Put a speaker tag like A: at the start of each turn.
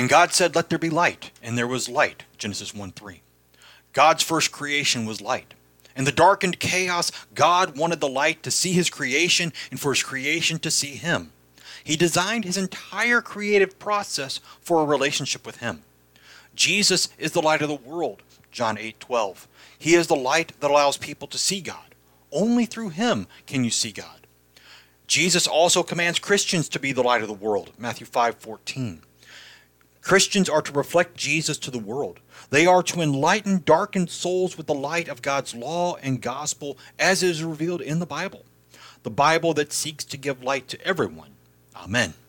A: And God said, Let there be light, and there was light. Genesis 1 3. God's first creation was light. In the darkened chaos, God wanted the light to see his creation and for his creation to see him. He designed his entire creative process for a relationship with him. Jesus is the light of the world, John 8:12. He is the light that allows people to see God. Only through him can you see God. Jesus also commands Christians to be the light of the world, Matthew 5:14. Christians are to reflect Jesus to the world. They are to enlighten darkened souls with the light of God's law and gospel as is revealed in the Bible. The Bible that seeks to give light to everyone. Amen.